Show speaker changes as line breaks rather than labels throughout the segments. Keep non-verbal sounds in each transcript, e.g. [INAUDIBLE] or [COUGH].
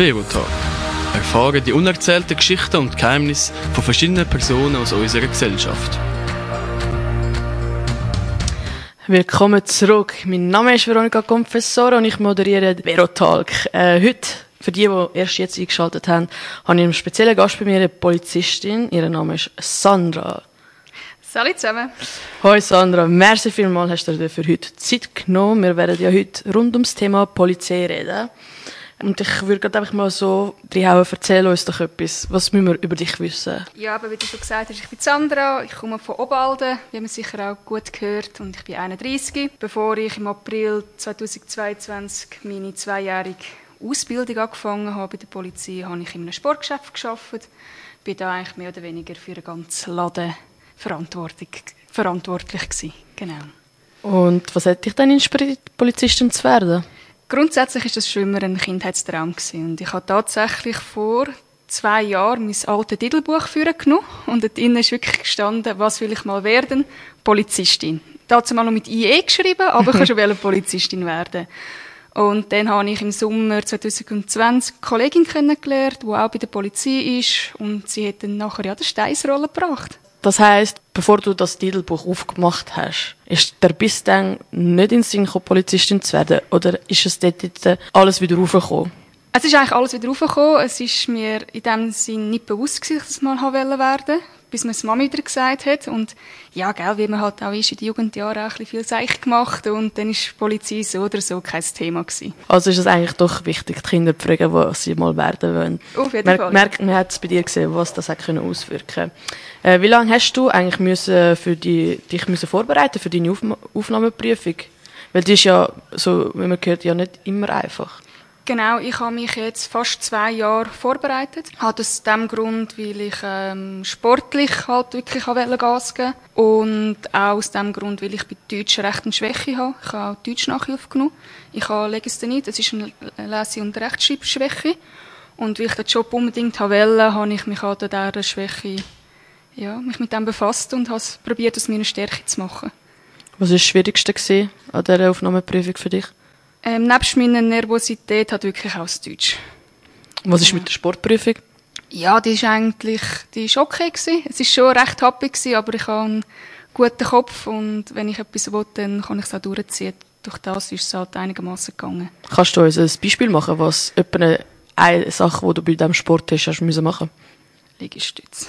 Verotalk. Erfahren die unerzählten Geschichten und Geheimnisse von verschiedenen Personen aus unserer Gesellschaft.
Willkommen zurück. Mein Name ist Veronika Confessor und ich moderiere Verotalk. Äh, heute, für die, die erst jetzt eingeschaltet haben, habe ich einen speziellen Gast bei mir, eine Polizistin. Ihr Name ist Sandra.
Salut zusammen.
Hoi Sandra, merci vielmals hast du dir für heute Zeit genommen. Wir werden ja heute rund ums Thema Polizei reden. Und ich würde gerade einfach mal so reinhauen, erzähl uns doch etwas. Was müssen wir über dich wissen?
Ja, aber wie du schon gesagt hast, ich bin Sandra, ich komme von Obalden, wie man sicher auch gut gehört, und ich bin 31. Bevor ich im April 2022 meine zweijährige Ausbildung angefangen habe bei der Polizei, habe ich in einem Sportgeschäft gearbeitet. Bin da eigentlich mehr oder weniger für den ganzen Laden verantwortlich gewesen. Genau.
Und was hat dich dann inspiriert, Polizistin zu werden?
Grundsätzlich ist das schon immer ein Kindheitstraum gewesen. und ich habe tatsächlich vor zwei Jahren mein altes Titelbuch genommen und dort innen ist wirklich gestanden, was will ich mal werden? Polizistin. Dazu mal noch mit IE geschrieben, aber ich kann schon Polizistin werden. Und dann habe ich im Sommer 2020 eine Kollegin kennengelernt, die auch bei der Polizei ist und sie hat dann nachher ja die Steinsrolle gebracht.
Das heißt, bevor du das Titelbuch aufgemacht hast, ist der bis dann nicht in Sinn gekommen, Polizistin zu werden? Oder ist es dort alles wieder raufgekommen?
Es ist eigentlich alles wieder raufgekommen. Es ist mir in dem Sinn nicht bewusst dass ich das mal werden wollte bis mir das Mami wieder gesagt hat. Und ja, gell, wie man halt auch ist, in den Jugendjahren auch ein bisschen viel Seich gemacht und dann ist Polizei so oder so kein Thema gewesen.
Also ist es eigentlich doch wichtig, die Kinder zu fragen, was sie mal werden wollen.
Auf jeden
man,
Fall.
Merkt, man hat es bei dir gesehen, was das hat können auswirken äh, Wie lange hast du eigentlich müssen für die, dich müssen vorbereiten für deine Auf Aufnahmeprüfung? Weil die ist ja, so wie man gehört, ja nicht immer einfach.
Genau, ich habe mich jetzt fast zwei Jahre vorbereitet. Hat aus dem Grund, weil ich ähm, sportlich halt wirklich Gas geben und auch aus dem Grund, weil ich bei Deutsch recht eine Schwäche habe. Ich habe auch Deutsch Nachhilfe genommen. Ich habe Legasthenie, das ist eine Lese- und Rechtschreibschwäche. Und weil ich den Job unbedingt wollte, habe ich mich halt an dieser Schwäche ja, mich mit dem befasst und habe probiert, aus meiner Stärke zu machen.
Was war das Schwierigste an dieser Aufnahmeprüfung für dich?
Ähm, nebst meiner Nervosität hat wirklich auch das Deutsch.
Was ist mit der Sportprüfung?
Ja, die ist eigentlich, die ist okay gewesen. Es ist schon recht happy gewesen, aber ich habe einen guten Kopf und wenn ich etwas will, dann kann ich es auch durchziehen. Durch das ist es halt einigermaßen gegangen.
Kannst du uns ein Beispiel machen, was eine Sache, die du bei diesem Sport hast, hast müssen machen?
Liegestütz.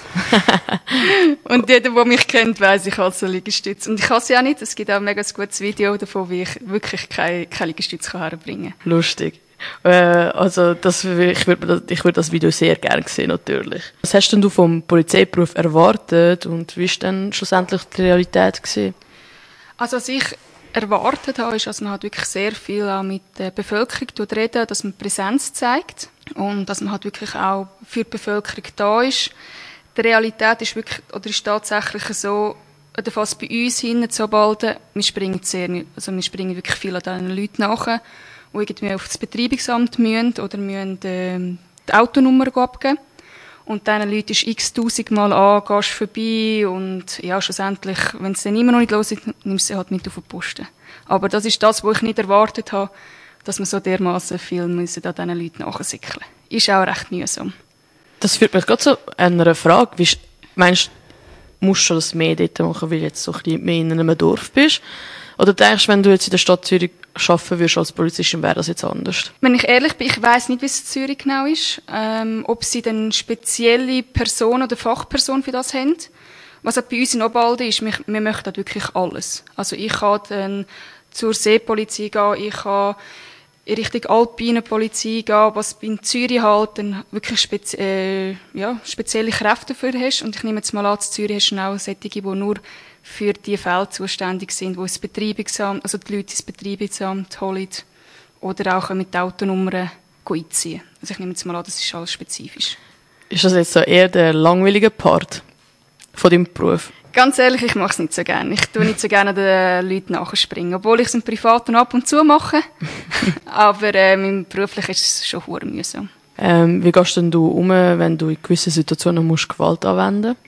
[LAUGHS] und jeder, der mich kennt, weiß ich also Liegestütz. Und ich kann sie auch nicht. Es gibt auch ein mega gutes Video davon, wie ich wirklich keine, keine Liegestütz herbringen
kann. Lustig. Äh, also das, ich würde das, ich würd das Video sehr gerne sehen, natürlich. Was hast denn du vom Polizeiberuf erwartet und wie war dann schlussendlich die Realität gewesen?
Also was ich erwartet habe, ist, dass man halt wirklich sehr viel auch mit der Bevölkerung reden, dass man Präsenz zeigt und dass man halt wirklich auch für die Bevölkerung da ist. Die Realität ist wirklich, oder ist tatsächlich so, fast bei uns hinten zu Balden, wir springen sehr, also wir springen wirklich viel an diesen Leuten nach, die irgendwie auf das Betreibungsamt müssen oder müssen äh, die Autonummer abgeben. Und diesen Leuten ist x tausend Mal an, gehst vorbei und ja, schlussendlich, wenn es dann immer noch nicht los ist, nimmst du sie halt mit auf den Posten. Aber das ist das, was ich nicht erwartet habe, dass man so dermaßen viel müssen an diesen Leuten nachsickeln Ist auch recht mühsam.
Das führt mich gerade zu einer Frage. Wie, meinst du, musst du das mehr dort machen, weil du jetzt so ein bisschen mehr in einem Dorf bist? Oder denkst du, wenn du jetzt in der Stadt Zürich arbeiten würdest als Polizistin, wäre das jetzt anders?
Wenn ich ehrlich bin, ich weiß nicht, wie es in Zürich genau ist. Ähm, ob sie dann spezielle Person oder Fachperson für das haben. Was auch bei uns in Obalden ist, wir, wir möchten wirklich alles. Also ich kann dann zur Seepolizei gehen, ich kann in Richtung alpine Polizei gehen, was in Zürich halt dann wirklich spezi äh, ja, spezielle Kräfte dafür hast. Und ich nehme jetzt mal an, in Zürich hast du auch solche, die nur für die Fälle zuständig sind, wo das Betreibungsamt, also die Leute ins Betreibungsamt holen oder auch mit Autonummern einziehen. Also ich nehme jetzt mal an, das ist alles spezifisch.
Ist das jetzt so eher der langweilige Part von deinem Beruf?
Ganz ehrlich, ich mache es nicht so gerne. Ich tue nicht so gerne den Leuten nachspringen, obwohl ich es im Privaten ab und zu mache. [LAUGHS] Aber ähm, im Beruflichen ist es schon hure mühsam.
Ähm, wie gehst denn du um, wenn du in gewissen Situationen musst Gewalt anwenden musst?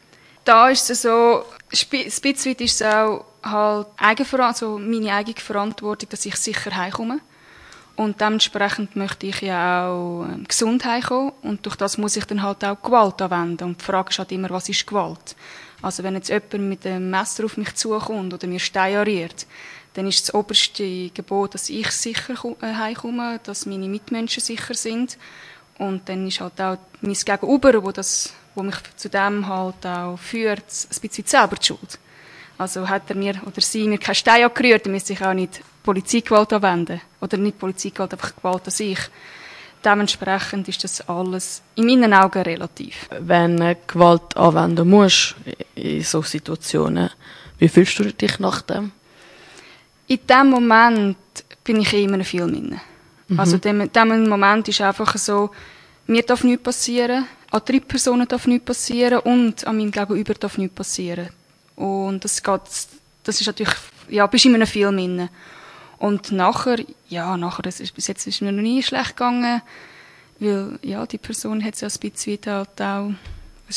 Da ist es so, ein bisschen weit ist es auch halt also meine eigene Verantwortung, dass ich sicher heimkomme. Und dementsprechend möchte ich ja auch ähm, gesund heimkommen. Und durch das muss ich dann halt auch Gewalt anwenden. Und die Frage ist halt immer, was ist Gewalt? Also wenn jetzt jemand mit einem Messer auf mich zukommt oder mir steinariert, dann ist das oberste Gebot, dass ich sicher äh, heimkomme, dass meine Mitmenschen sicher sind. Und dann ist halt auch mein Gegenüber, wo, das, wo mich zu dem halt auch führt, ein bisschen selber die Schuld. Also hat er mir oder sie mir keinen Stein angerührt, dann müsste ich auch nicht Polizeigewalt anwenden. Oder nicht Polizeigewalt, einfach Gewalt an sich. Dementsprechend ist das alles in meinen Augen relativ.
Wenn du Gewalt anwenden musst in so Situationen, wie fühlst du dich nach dem?
In dem Moment bin ich in einem Film inne. Mhm. Also in dem Moment ist einfach so, mir darf nichts passieren, an drei Personen darf nichts passieren und an meinem Gegenüber darf nichts passieren. Und das geht, das ist natürlich, ja, bist in einem Film inne. Und nachher, ja, nachher, das ist, bis jetzt ist mir noch nie schlecht gegangen, weil, ja, die Person hat ja ein bisschen halt auch, ein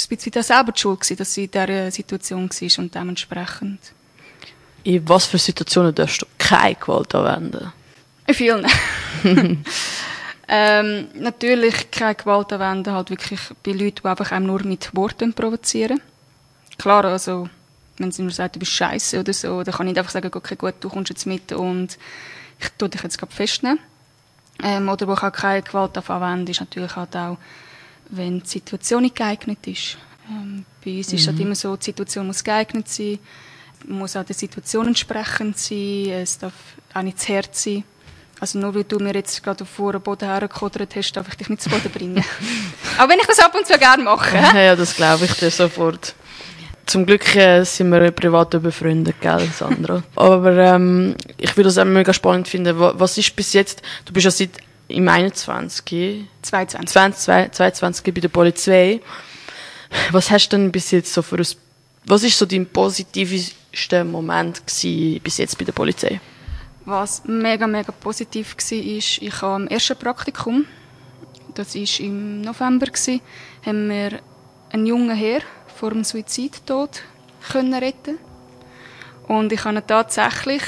bisschen selber die Schuld gewesen, dass sie in dieser Situation war und dementsprechend.
In was für Situationen darfst du keine Gewalt anwenden?
In vielen. [LAUGHS] ähm, natürlich keine Gewalt anwenden, halt wirklich bei Leuten, die einfach einem nur mit Worten provozieren. Klar, also, wenn sie mir sagt, du bist scheiße oder so, dann kann ich einfach sagen, okay, gut, du kommst jetzt mit und ich tue dich jetzt gerade festnehmen. Ähm, oder wo ich auch keine Gewalt anwenden ist natürlich halt auch, wenn die Situation nicht geeignet ist. Ähm, bei uns mhm. ist es halt mhm. immer so, die Situation muss geeignet sein, muss auch der Situation entsprechend sein, es darf auch nicht zu hart sein. Also nur weil du mir jetzt gerade vor den Boden hergekodert hast, darf ich dich nicht zu Boden bringen. [LAUGHS] auch wenn ich das ab und zu gerne mache.
ja, das glaube ich dir sofort. Zum Glück äh, sind wir privat befreundet, gell, Sandra? [LAUGHS] Aber ähm, ich würde das auch mega spannend finden. Was ist bis jetzt, du bist ja seit im 21.
22.
20, 22 bei der Polizei. Was hast du denn bis jetzt so für ein, was ist so dein positivster Moment gewesen bis jetzt bei der Polizei?
Was mega, mega positiv war, ist, ich habe am ersten Praktikum, das war im November, haben wir einen jungen Herr vor dem Suizidtod können retten Und ich habe tatsächlich,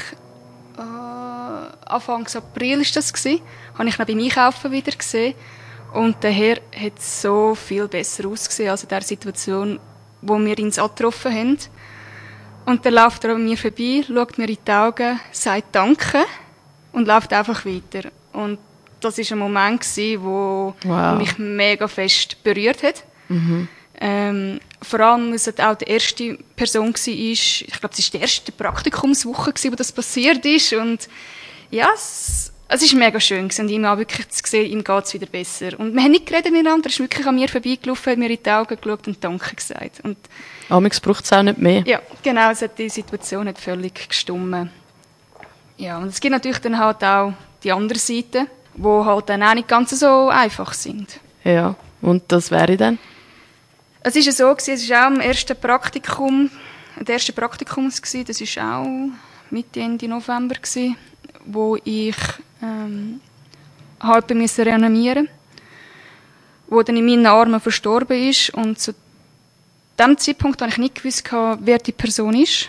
äh, Anfang April ist das gewesen, habe ich ihn beim Einkaufen wieder gesehen. Und der Herr hat so viel besser ausgesehen als in der Situation, wo wir ihn angetroffen haben. Und dann läuft er an mir vorbei, schaut mir in die Augen, sagt Danke und läuft einfach weiter. Und das war ein Moment, der wow. mich mega fest berührt hat. Mhm. Ähm, vor allem, weil es auch die erste Person war, ich glaube, es war die erste Praktikumswoche, wo das passiert ist. Und ja, es, es ist mega schön und ihm auch wirklich zu sehen, ihm geht es wieder besser. Und wir haben nicht geredet miteinander, er ist wirklich an mir vorbeigelaufen, hat mir in die Augen geschaut und Danke gesagt. Und
Amix braucht es auch nicht mehr.
Ja, genau, es hat die Situation hat völlig gestummen. Ja, und es gibt natürlich dann halt auch die andere Seite, wo halt dann auch nicht ganz so einfach sind.
Ja, und das wäre dann?
Es war so, gewesen, es war auch im ersten Praktikum, der erste Praktikum, gewesen, das war auch Mitte, Ende November, wo ich ähm, halb müssen reanimieren wo dann in meinen Armen verstorben ist und zu dem Zeitpunkt habe ich nicht gewusst, wer die Person ist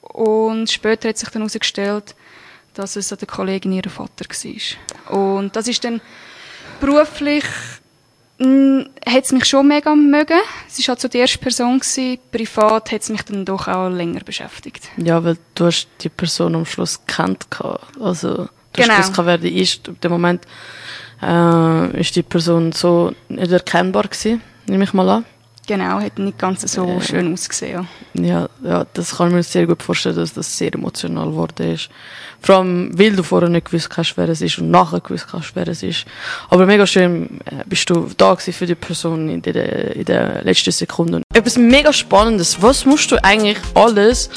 und später hat sich dann herausgestellt, dass es der Kollegin ihrer Vater war. Und das ist dann beruflich hat es mich schon mega mögen. Es war halt so die erste Person. Gewesen. Privat hat es mich dann doch auch länger beschäftigt.
Ja, weil du hast die Person am Schluss gekannt. Also, du genau. hast gewusst, wer die ist. In dem Moment äh, ist die Person so nicht erkennbar gewesen, nehme ich mal an.
Genau, hat nicht ganz so äh, schön ausgesehen.
Ja, ja, das kann ich mir sehr gut vorstellen, dass das sehr emotional geworden ist. Vor allem, weil du vorher nicht gewusst hast, wer es ist und nachher gewusst hast, wer es ist. Aber mega schön äh, bist du da für die Person in der, in der letzten Sekunde. Etwas mega Spannendes. Was musst du eigentlich alles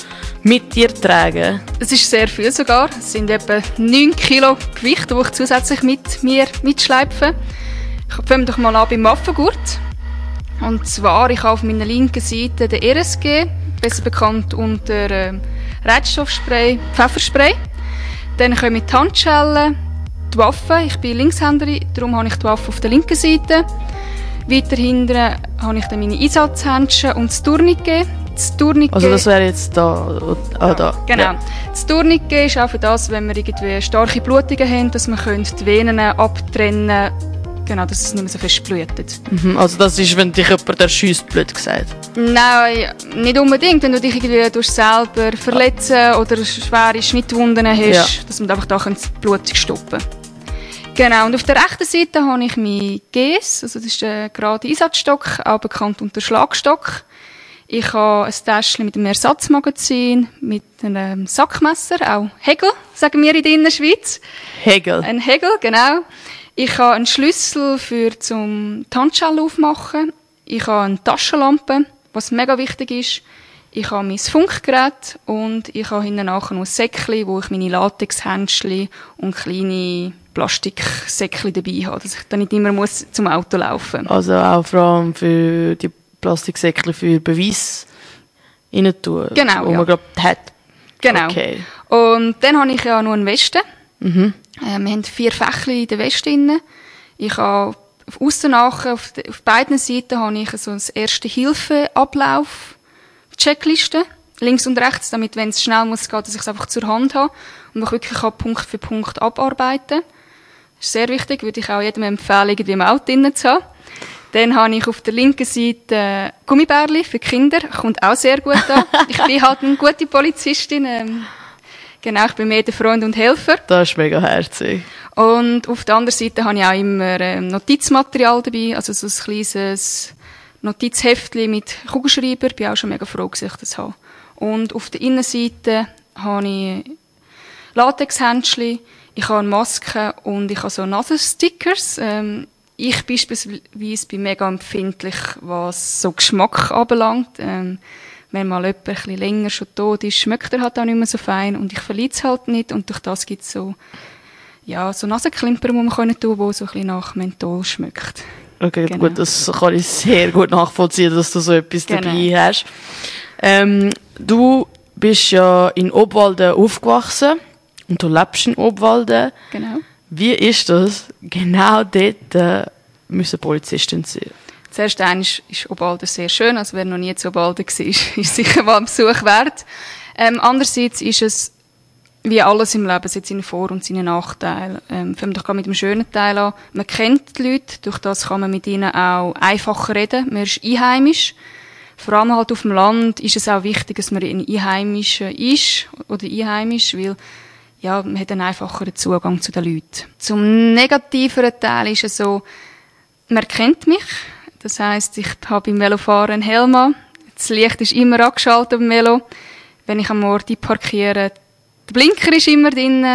mit dir tragen?
Es ist sehr viel sogar. Es sind etwa 9 Kilo Gewicht, die ich zusätzlich mit mir mitschleife. Ich fange doch mal an beim Waffengurt. Und zwar, ich habe auf meiner linken Seite den RSG, besser bekannt unter äh, Reizstoffspray, Pfefferspray. Dann kommen die Handschellen, die Waffe. Ich bin Linkshänderin, darum habe ich die Waffe auf der linken Seite. Weiter hinten habe ich dann meine Einsatzhändchen und das Tourniquet. Das Tourniquet,
Also das wäre jetzt da, ah, da.
Genau.
Ja.
Das Tourniquet ist auch für das, wenn wir irgendwie starke Blutungen haben, dass wir können die Venen abtrennen Genau, dass es nicht mehr so fest blutet.
Mhm, also das ist, wenn dich jemand erschießt, blöd gesagt.
Nein, nicht unbedingt. Wenn du dich irgendwie durch selber verletzen oder schwere Schnittwunden hast,
Ja.
dass man einfach da die Blutung stoppen Genau, und auf der rechten Seite habe ich mein GS, also das ist der gerade Einsatzstock, auch bekannt unter Schlagstock. Ich habe ein Täschchen mit einem Ersatzmagazin, mit einem Sackmesser, auch Hegel, sagen wir in der Innerschweiz.
Hegel.
Ein Hegel, genau. Ich habe einen Schlüssel für zum die Handschelle aufmachen. Ich habe eine Taschenlampe, was mega wichtig ist. Ich habe mein Funkgerät und ich habe hinten nachher noch ein Säckchen, wo ich meine Latexhändchen und kleine Plastiksäckchen dabei habe, dass ich dann nicht immer muss zum Auto laufen.
Also auch vor allem für die Plastiksäckchen für Beweis rein tun.
Genau,
Wo
ja.
man gerade hat.
Genau.
Okay.
Und dann habe ich ja noch eine Weste.
Mhm.
Äh, wir haben vier Fächli in der drin. Ich habe auf aussen nachher, auf, auf beiden Seiten habe ich so ein erste Hilfe-Ablauf, Checkliste, links und rechts, damit, wenn es schnell muss gehen, dass ich es einfach zur Hand habe und ich wirklich kann Punkt für Punkt abarbeiten. Das ist sehr wichtig, würde ich auch jedem empfehlen, irgendwie im Auto drin zu haben. Dann habe ich auf der linken Seite Gummibärli für Kinder, kommt auch sehr gut an. [LAUGHS] ich bin halt eine gute Polizistin. Ähm, genau, ich bin mehr der Freund und Helfer.
Das ist mega herzig.
Und auf der anderen Seite habe ich auch immer ähm, Notizmaterial dabei, also so ein kleines Notizheftchen mit Kugelschreiber. Bin auch schon mega froh, dass ich das habe. Und auf der Innenseite habe ich Latexhändchen, ich habe eine Maske und ich habe so Nasenstickers. Ähm, ich beispielsweise bin mega empfindlich, was so Geschmack anbelangt. Ähm, wenn mal jemand ein bisschen länger schon tot ist, schmeckt er halt auch nicht mehr so fein und ich verliere es halt nicht und durch das gibt es so, ja, so Nasenklimper, die man können tun kann, die so ein bisschen nach Menthol schmeckt.
Okay,
Genau.
gut, das kann ich sehr gut nachvollziehen, dass du so etwas
Genau.
dabei hast. Ähm, du bist ja in Obwalden aufgewachsen und du lebst in Obwalden.
Genau.
Wie ist das, genau dort äh, müssen Polizistin sein?
Zuerst einmal ist Obalden sehr schön, also wer noch nie zu Obalden war, [LAUGHS] ist sicher mal ein Besuch wert. Ähm, andererseits ist es, wie alles im Leben, es hat seine Vor- und seine Nachteile. Ähm, fangen wir doch mit dem schönen Teil an. Man kennt die Leute, durch das kann man mit ihnen auch einfacher reden. Man ist einheimisch. Vor allem halt auf dem Land ist es auch wichtig, dass man ein Einheimischer ist oder einheimisch, weil ja, man hat einen einfacheren Zugang zu den Leuten. Zum negativeren Teil ist es so, man kennt mich. Das heißt, ich habe beim Velofahren einen Helm an. Das Licht ist immer angeschaltet am Velo. Wenn ich am Ort parkiere, der Blinker ist immer drin.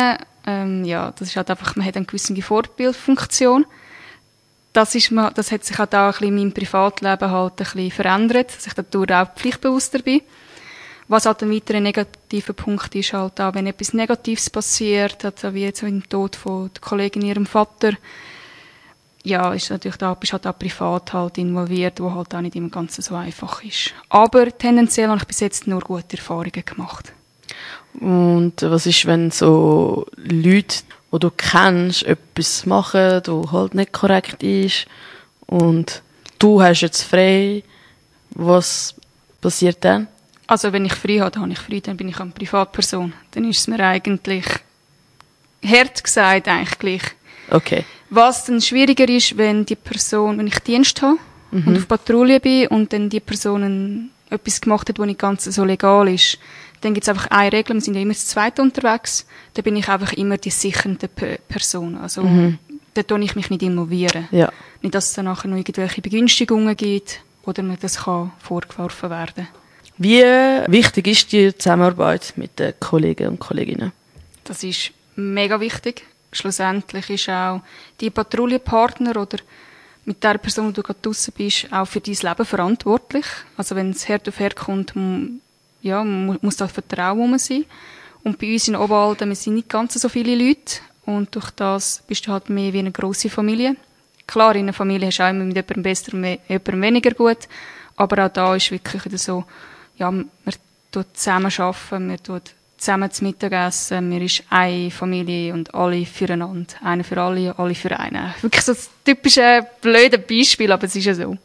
Ähm, ja, das ist halt einfach, man hat eine gewisse Vorbildfunktion. Das, ist, das hat sich halt auch ein bisschen in meinem Privatleben halt ein bisschen verändert, dass ich dadurch auch pflichtbewusster bin. Was halt ein weiterer negativer Punkt ist halt auch, wenn etwas Negatives passiert, also wie jetzt im Tod von der Kollegin ihrem Vater, ja, ist natürlich da, bist halt auch privat halt involviert, wo halt auch nicht immer ganz so einfach ist. Aber tendenziell habe ich bis jetzt nur gute Erfahrungen gemacht.
Und was ist, wenn so Leute, die du kennst, etwas machen, wo halt nicht korrekt ist und du hast jetzt frei, was passiert dann?
Also wenn ich frei habe, dann habe ich frei, dann bin ich eine Privatperson. Dann ist es mir eigentlich, hart gesagt, eigentlich gleich.
Okay.
Was dann schwieriger ist, wenn die Person, wenn ich Dienst habe und auf Patrouille bin und dann die Person etwas gemacht hat, was nicht ganz so legal ist, dann gibt es einfach eine Regel, wir sind ja immer zu zweit unterwegs, da bin ich einfach immer die sichernde Pe Person. Also da tue ich mich nicht involvieren.
Ja.
Nicht, dass es dann nachher noch irgendwelche Begünstigungen gibt oder mir das kann vorgeworfen werden.
Wie wichtig ist die Zusammenarbeit mit den Kollegen und Kolleginnen?
Das ist mega wichtig. Schlussendlich ist auch die Patrouillenpartner oder mit der Person, die du gerade draussen bist, auch für dein Leben verantwortlich. Also wenn es Herd auf Herd kommt, ja, mu- muss da Vertrauen rum sein. Und bei uns in Oberalden, wir sind nicht ganz so viele Leute und durch das bist du halt mehr wie eine grosse Familie. Klar, in einer Familie hast du auch immer mit jemandem besser und jemandem weniger gut, aber auch da ist wirklich wieder so, ja, man tut zusammen arbeiten, man tut zusammen zu Mittag essen, man ist eine Familie und alle füreinander. Einer für alle, alle für einen. [LAUGHS] Wirklich so das typische blöde Beispiel, aber es ist ja so.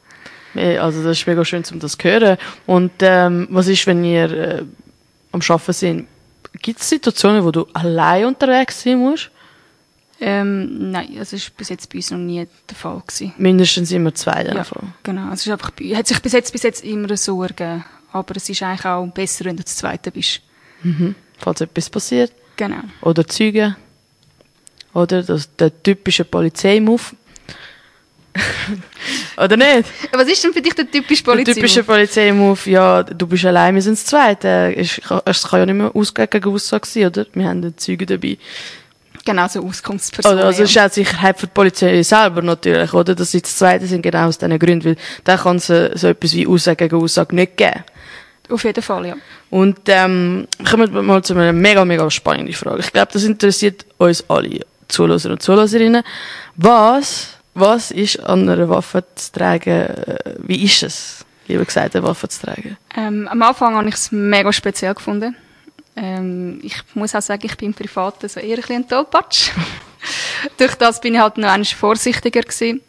Also das ist mega schön, um das zu hören. Und ähm, was ist, wenn ihr äh, am Arbeiten seid? Gibt es Situationen, wo du allein unterwegs sein musst?
Ähm, nein, das war bis jetzt bei uns noch nie der Fall. Gewesen.
Mindestens immer zwei in
Ja,
Fall.
genau. Es ist einfach, hat sich bis jetzt, bis jetzt immer so ergeben. Aber es ist eigentlich auch besser, wenn du das Zweite bist.
Falls etwas passiert.
Genau.
Oder Zeugen. Oder das, der typische Polizeimove. [LAUGHS] Oder nicht?
Was ist denn für dich der typische
Der
Polizei?
typische Polizeimove, ja, du bist allein, wir sind das Zweite. Es kann- Es kann ja nicht mehr Ausgehen gegen Aussage sein, oder? Wir haben den Zeugen dabei.
Genau, so Auskunftspersonen.
Oder, also es ist auch Sicherheit für die Polizei selber natürlich, oder? Dass sie das Zweite sind, genau aus diesen Gründen, weil da kann es äh, so etwas wie Aussage gegen Aussage nicht geben.
Auf jeden Fall, ja.
Und ähm, kommen wir mal zu einer mega, mega spannenden Frage. Ich glaube, das interessiert uns alle, Zuhörer und Zuhörerinnen. Was, was ist an einer Waffe zu tragen, äh, wie ist es, lieber gesagt, eine Waffe zu tragen?
Ähm, am Anfang habe ich es mega speziell gefunden. Ähm, ich muss auch sagen, ich bin im Privaten so eher ein bisschen ein Tollpatsch. [LAUGHS] Durch das bin ich halt noch einmal vorsichtiger gewesen.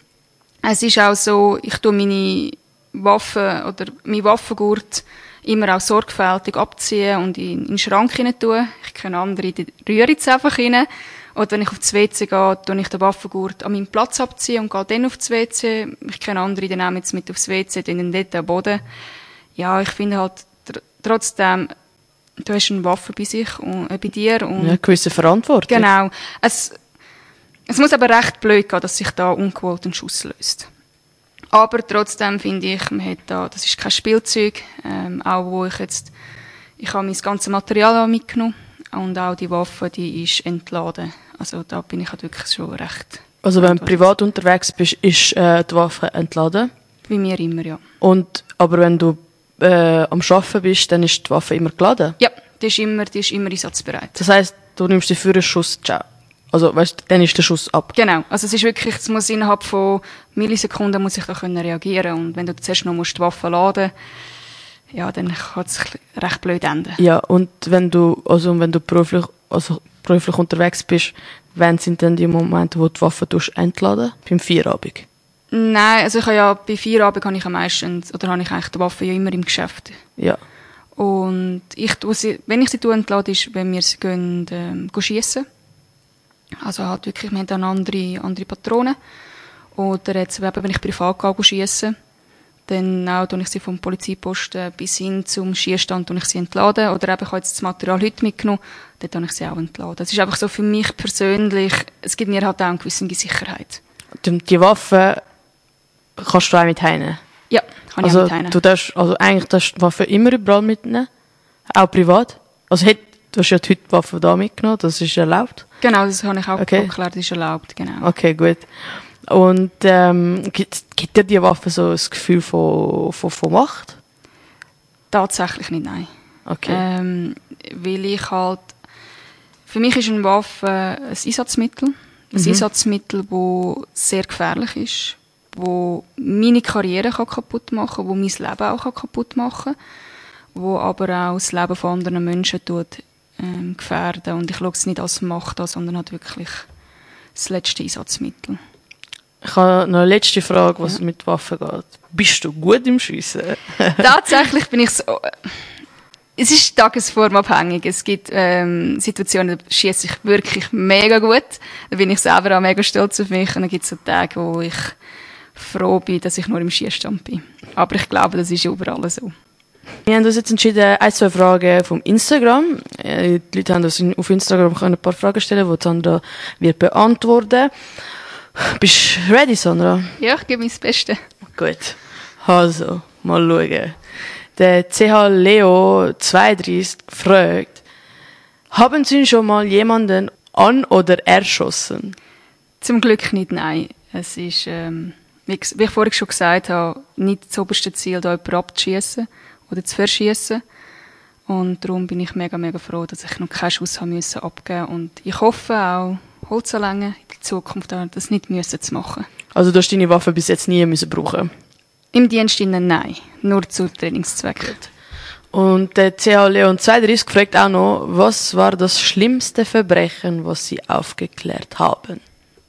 Es ist auch so, ich tue meine Waffen oder mein Waffengurt immer auch sorgfältig abziehen und in, in den Schrank hinein tun. Ich kenne andere, die rühren es einfach rein. Oder wenn ich auf das WC gehe, tue ich den Waffengurt an meinem Platz abziehen und gehe dann auf das WC. Ich kenne andere, die nehmen jetzt mit aufs WC, dann dort am Boden. Ja, ich finde halt tr trotzdem, du hast eine Waffe bei sich und äh, bei dir und
Ja, eine gewisse Verantwortung.
genau. Es, es muss aber recht blöd gehen, dass sich da ungewollt ein Schuss löst. Aber trotzdem finde ich, man hat da, das ist kein Spielzeug, ähm, auch wo ich jetzt, ich habe mein ganzes Material mitgenommen und auch die Waffe, die ist entladen. Also da bin ich halt wirklich schon recht.
Also wenn du privat unterwegs bist, ist äh, die Waffe entladen.
Wie mir immer, ja.
Und, aber wenn du äh, am Arbeiten bist, dann ist die Waffe immer geladen.
Ja, die ist immer, die ist immer einsatzbereit.
Das heisst, du nimmst die für einen Schuss, ciao. Also, weißt, dann ist der Schuss ab.
Genau, also es ist wirklich, es muss innerhalb von Millisekunden muss ich da können reagieren und wenn du zuerst noch musst die Waffe laden, ja, dann kann es recht blöd enden.
Ja, und wenn du, also wenn du beruflich, also beruflich unterwegs bist, wann sind denn die Momente, wo du die Waffe entladen? Beim Feierabend.
Nein, also ich habe ja bei Feierabend habe ich am meisten, oder habe ich eigentlich die Waffe ja immer im Geschäft.
Ja.
Und ich tue sie, wenn ich sie tue, entlade, ist, wenn wir sie gehen, ähm, schiessen. Also halt wirklich, wir haben dann andere, andere Patronen. Oder jetzt, eben, wenn ich privat schiessen, dann auch ich sie vom Polizeiposten bis hin zum Schießstand ich sie entladen. Oder eben, ich habe jetzt das Material heute mitgenommen, dann tue ich sie auch entladen. Es ist einfach so für mich persönlich, es gibt mir halt auch eine gewisse Sicherheit.
Die, die Waffe kannst du auch mit heimnehmen.
Ja, kann ich
Also,
auch mit heimnehmen.
du darfst, also eigentlich darfst du die Waffe immer überall mitnehmen. Auch privat. Also, hätt- du hast ja heute die Waffe da mitgenommen, das ist erlaubt.
Genau, das habe ich auch
Okay.
abgeklärt, das ist erlaubt, genau.
Okay, gut. Und ähm, gibt, gibt dir die Waffe so ein Gefühl von, von, von Macht?
Tatsächlich nicht, nein.
Okay.
Ähm, weil ich halt, für mich ist eine Waffe ein Einsatzmittel. Ein
Mhm.
Einsatzmittel, wo sehr gefährlich ist, wo meine Karriere kann kaputt machen, wo mein Leben auch kann kaputt machen, wo aber auch das Leben von anderen Menschen tut ähm, gefährden. Und ich schaue es nicht als Macht an, sondern halt wirklich das letzte Einsatzmittel.
Ich habe noch eine letzte Frage, was mit Waffen geht. Bist du gut im Schiessen? [LAUGHS] [LAUGHS]
Tatsächlich bin ich so. Es ist tagesformabhängig. Es gibt ähm, Situationen, da schieße ich wirklich mega gut. Da bin ich selber auch mega stolz auf mich. Und dann gibt es so Tage, wo ich froh bin, dass ich nur im Schießstand bin. Aber ich glaube, das ist überall so.
Wir haben uns jetzt entschieden, ein, zwei Fragen vom Instagram. Äh, Die Leute haben uns auf Instagram können ein paar Fragen stellen, die Sandra wird beantworten. Bist du ready, Sandra?
Ja, ich gebe mein Bestes.
Gut. Also, mal schauen. Der CH Leo 32 fragt, haben Sie schon mal jemanden an- oder erschossen?
Zum Glück nicht, nein. Es ist, ähm, wie ich vorhin schon gesagt habe, nicht das oberste Ziel, da jemanden abzuschießen oder zu verschießen. Und darum bin ich mega, mega froh, dass ich noch keinen Schuss haben müssen abgeben Und ich hoffe auch, Holzanlänge in der Zukunft das nicht müssen zu machen.
Also du hast deine Waffe bis jetzt nie müssen brauchen.
Im Dienst innen nein, nur zu Trainingszwecken.
Und der CH Leon 32 fragt auch noch, was war das schlimmste Verbrechen, was Sie aufgeklärt haben?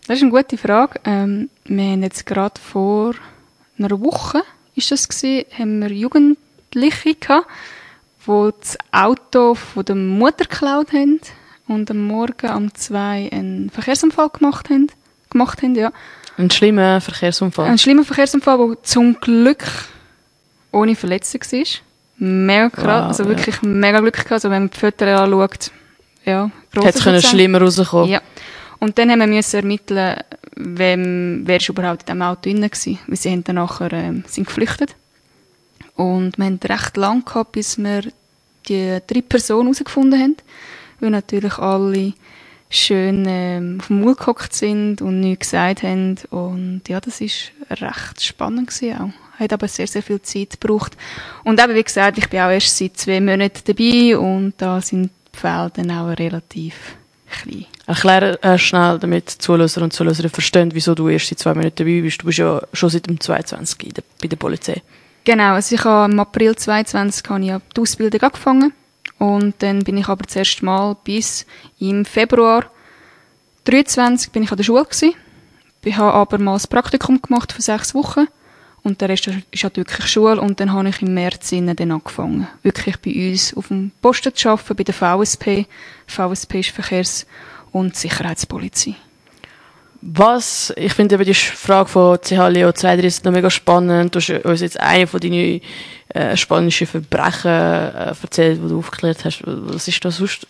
Das ist eine gute Frage. Ähm, wir haben jetzt gerade vor einer Woche ist das gewesen, haben wir Jugendliche gehabt, die das Auto von der Mutter geklaut haben und am Morgen um zwei einen Verkehrsunfall gemacht haben. Gemacht haben ja.
Ein schlimmer Verkehrsunfall.
Ein schlimmer Verkehrsunfall, der zum Glück ohne Verletzung war. Mega krass,
Wow,
also
ja.
wirklich mega Glück gehabt. Also wenn man die Fotos anschaut, ja,
Hätte es können schlimmer rauskommen.
Ja. Und dann haben wir müssen ermitteln, wem, wer ist überhaupt in diesem Auto drin war. Weil sie haben dann nachher, ähm, sind geflüchtet. Und wir haben recht lang gehabt, bis wir die drei Personen herausgefunden haben. Weil natürlich alle schön ähm, auf dem Mund gehockt sind und nichts gesagt haben. Und ja, das ist recht spannend gewesen auch. Hat aber sehr, sehr viel Zeit gebraucht. Und eben, wie gesagt, ich bin auch erst seit zwei Monaten dabei und da sind die Fälle dann auch relativ klein.
Erkläre äh, schnell, damit Zuhörer und Zuhörer verstehen, wieso du erst seit zwei Minuten dabei bist. Du bist ja schon seit dem 22 in der, bei der Polizei.
Genau, also ich habe im April 22 habe ich ja die Ausbildung angefangen und dann bin ich aber das erste Mal bis im Februar 23 bin ich an der Schule gewesen. Ich habe aber mal ein Praktikum gemacht für sechs Wochen und der Rest ist halt wirklich Schule und dann habe ich im März dann angefangen, wirklich bei uns auf dem Posten zu arbeiten, bei der VSP. VSP ist Verkehrs- und Sicherheitspolizei.
Was, ich finde eben die Frage von CH Leo 32 noch mega spannend. Du hast uns jetzt eine von deinen äh, spanischen Verbrechen äh, erzählt, die du aufgeklärt hast. Was ist das sonst?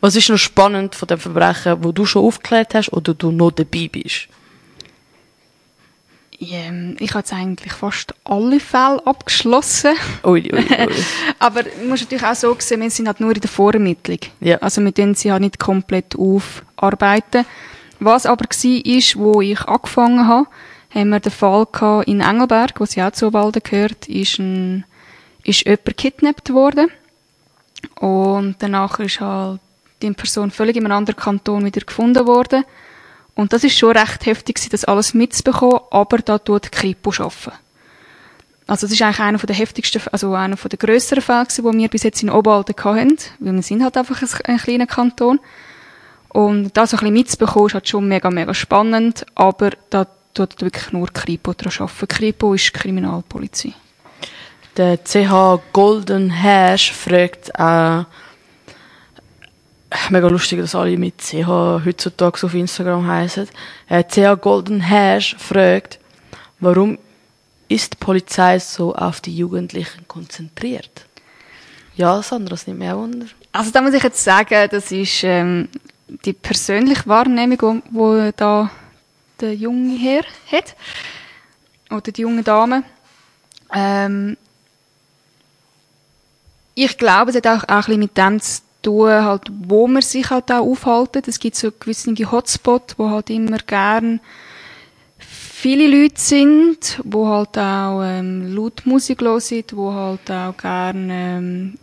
Was ist noch spannend von den Verbrechen, wo du schon aufgeklärt hast oder du noch dabei bist?
Ähm, Ich habe jetzt eigentlich fast alle Fälle abgeschlossen.
Ui, ui, ui. [LAUGHS]
Aber man muss natürlich auch so sehen, wir sind halt nur in der Vorermittlung.
Ja.
Also wir tun sie halt nicht komplett aufarbeiten. Was aber war, ist, wo ich angefangen habe, haben wir den Fall gehabt in Engelberg, wo sie auch zu Walden gehört, ist ein, ist jemand gekidnappt worden. Und danach ist halt die Person völlig in einem anderen Kanton wieder gefunden worden. Und das ist schon recht heftig, das alles mitzubekommen, aber da tut die Kripo arbeiten. Also das ist eigentlich einer der heftigsten, also einer der grösseren Fälle die wir bis jetzt in Obalden hatten, weil wir sind halt einfach ein, ein kleiner Kanton. Und das ein bisschen mitzubekommen, ist halt schon mega, mega spannend, aber da tut wirklich nur Kripo daran arbeiten. Kripo ist Kriminalpolizei.
Der CH Golden Hash fragt äh, mega lustig, dass alle mit CH heutzutage auf Instagram heißen. Äh, CH Golden Hash fragt, warum ist die Polizei so auf die Jugendlichen konzentriert? Ja, Sandra, das nimmt mir auch wunder.
Also da muss ich jetzt sagen, das ist ähm, die persönliche Wahrnehmung, die wo da der junge Herr hat. Oder die junge Dame. Ähm, ich glaube, es hat auch, auch ein bisschen mit dem zu tun, halt, wo man sich halt auch aufhalten. Es gibt so gewisse Hotspots, wo halt immer gern viele Leute sind, wo halt auch ähm, laut Musik hören, wo halt auch gern ähm,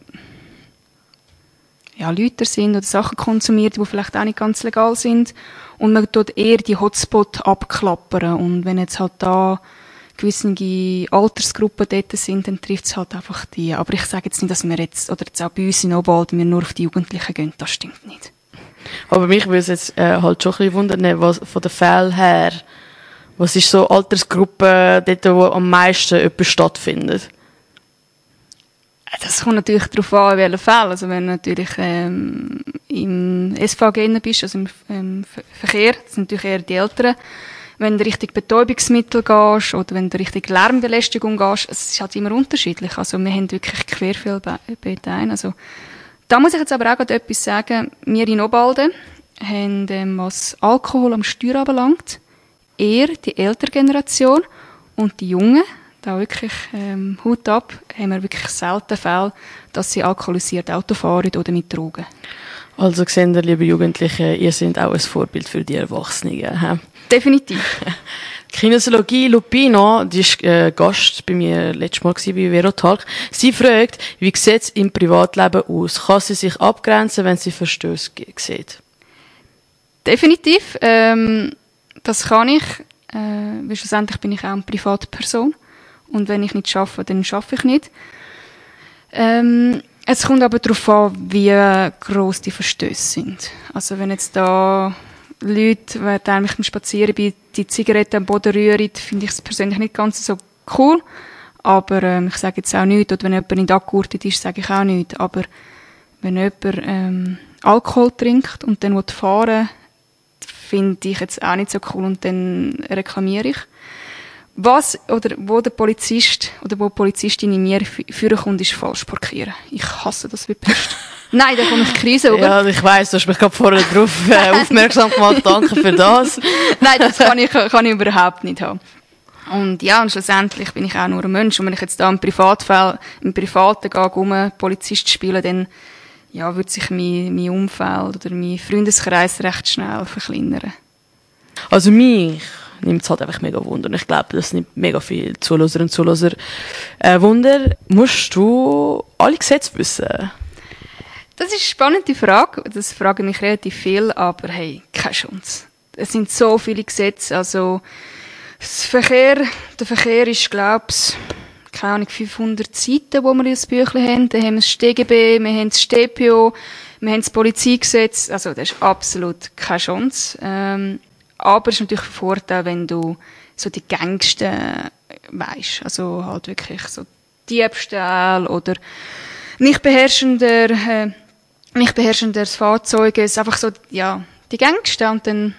ja, Leute sind oder Sachen konsumiert, die vielleicht auch nicht ganz legal sind. Und man tut eher die Hotspot abklappern. Und wenn jetzt halt da gewisse Altersgruppen dort sind, dann trifft es halt einfach die. Aber ich sage jetzt nicht, dass wir jetzt, oder jetzt auch bei uns in Obwald, wir nur auf die Jugendlichen gehen. Das stimmt nicht.
Aber mich würde es jetzt äh, halt schon ein bisschen wundern, was von den Fällen her, was ist so Altersgruppe dort, wo am meisten etwas stattfindet?
Das kommt natürlich darauf an, in welchen Fall. Also wenn du natürlich ähm, im SVG bist, also im, Ver- Verkehr, das sind natürlich eher die Älteren. Wenn du Richtung Betäubungsmittel gehst oder wenn du Richtung Lärmbelästigung gehst, es ist halt immer unterschiedlich. Also wir haben wirklich quer viel Beteiligung. Also da muss ich jetzt aber auch gerade etwas sagen. Wir in Obalden haben, ähm, was Alkohol am Steuer anbelangt, eher die ältere Generation und die Jungen, da wirklich ähm, Hut ab, haben wir wirklich selten Fälle, dass sie alkoholisiert Auto fahren oder mit Drogen.
Also sehen ihr, liebe Jugendliche, ihr seid auch ein Vorbild für die Erwachsenen. hä?
Definitiv. [LAUGHS]
Kinesiologie Lupino, die ist äh, Gast bei mir letztes Mal gewesen, bei Vero Talk. Sie fragt, wie sieht es im Privatleben aus? Kann sie sich abgrenzen, wenn sie Verstöße sieht?
Definitiv. Ähm, das kann ich. Äh, weil schlussendlich bin ich auch eine private Person. Und wenn ich nicht schaffe, dann schaffe ich nicht. Ähm, es kommt aber darauf an, wie groß die Verstöße sind. Also wenn jetzt da Leute, während ich beim Spazieren bin, die Zigaretten am Boden rühren, finde ich es persönlich nicht ganz so cool. Aber ähm, ich sage jetzt auch nichts. Oder wenn jemand der angegurtet ist, sage ich auch nichts. Aber wenn jemand ähm, Alkohol trinkt und dann fahren finde ich jetzt auch nicht so cool und dann reklamiere ich. Was oder wo der Polizist oder wo die Polizistin in mir führen kommt, ist falsch parkieren. Ich hasse das wie Pest. [LAUGHS] Nein, da komme ich Krise über.
Ja, ich weiss, du hast mich gerade vorher darauf äh, [LAUGHS] aufmerksam gemacht. Danke für das. [LAUGHS]
Nein, das kann ich, kann ich überhaupt nicht haben. Und ja, und schlussendlich bin ich auch nur ein Mensch. Und wenn ich jetzt da im Privatfall, im Privaten gehe, um Polizist spielen, dann, ja, wird sich mein, mein Umfeld oder mein Freundeskreis recht schnell verkleinern.
Also mich nimmt es halt einfach mega Wunder. Und ich glaube, das nimmt mega viel Zuhörer und Zuhörer äh, Wunder. Musst du alle Gesetze wissen?
Das ist eine spannende Frage. Das fragen mich relativ viel, aber hey, keine Chance. Es sind so viele Gesetze. Also, das Verkehr, der Verkehr ist, glaube ich, keine Ahnung, 500 Seiten, wo wir in das Büchlein haben. Dann haben wir das StGB, wir haben das StPO, wir haben das Polizeigesetz. Also, das ist absolut keine Chance. Ähm, aber es ist natürlich ein Vorteil, wenn du so die gängigsten weißt. Also halt wirklich so Diebstahl oder nicht beherrschender, äh, nicht beherrschender Fahrzeuges. Einfach so, ja, die gängigsten und dann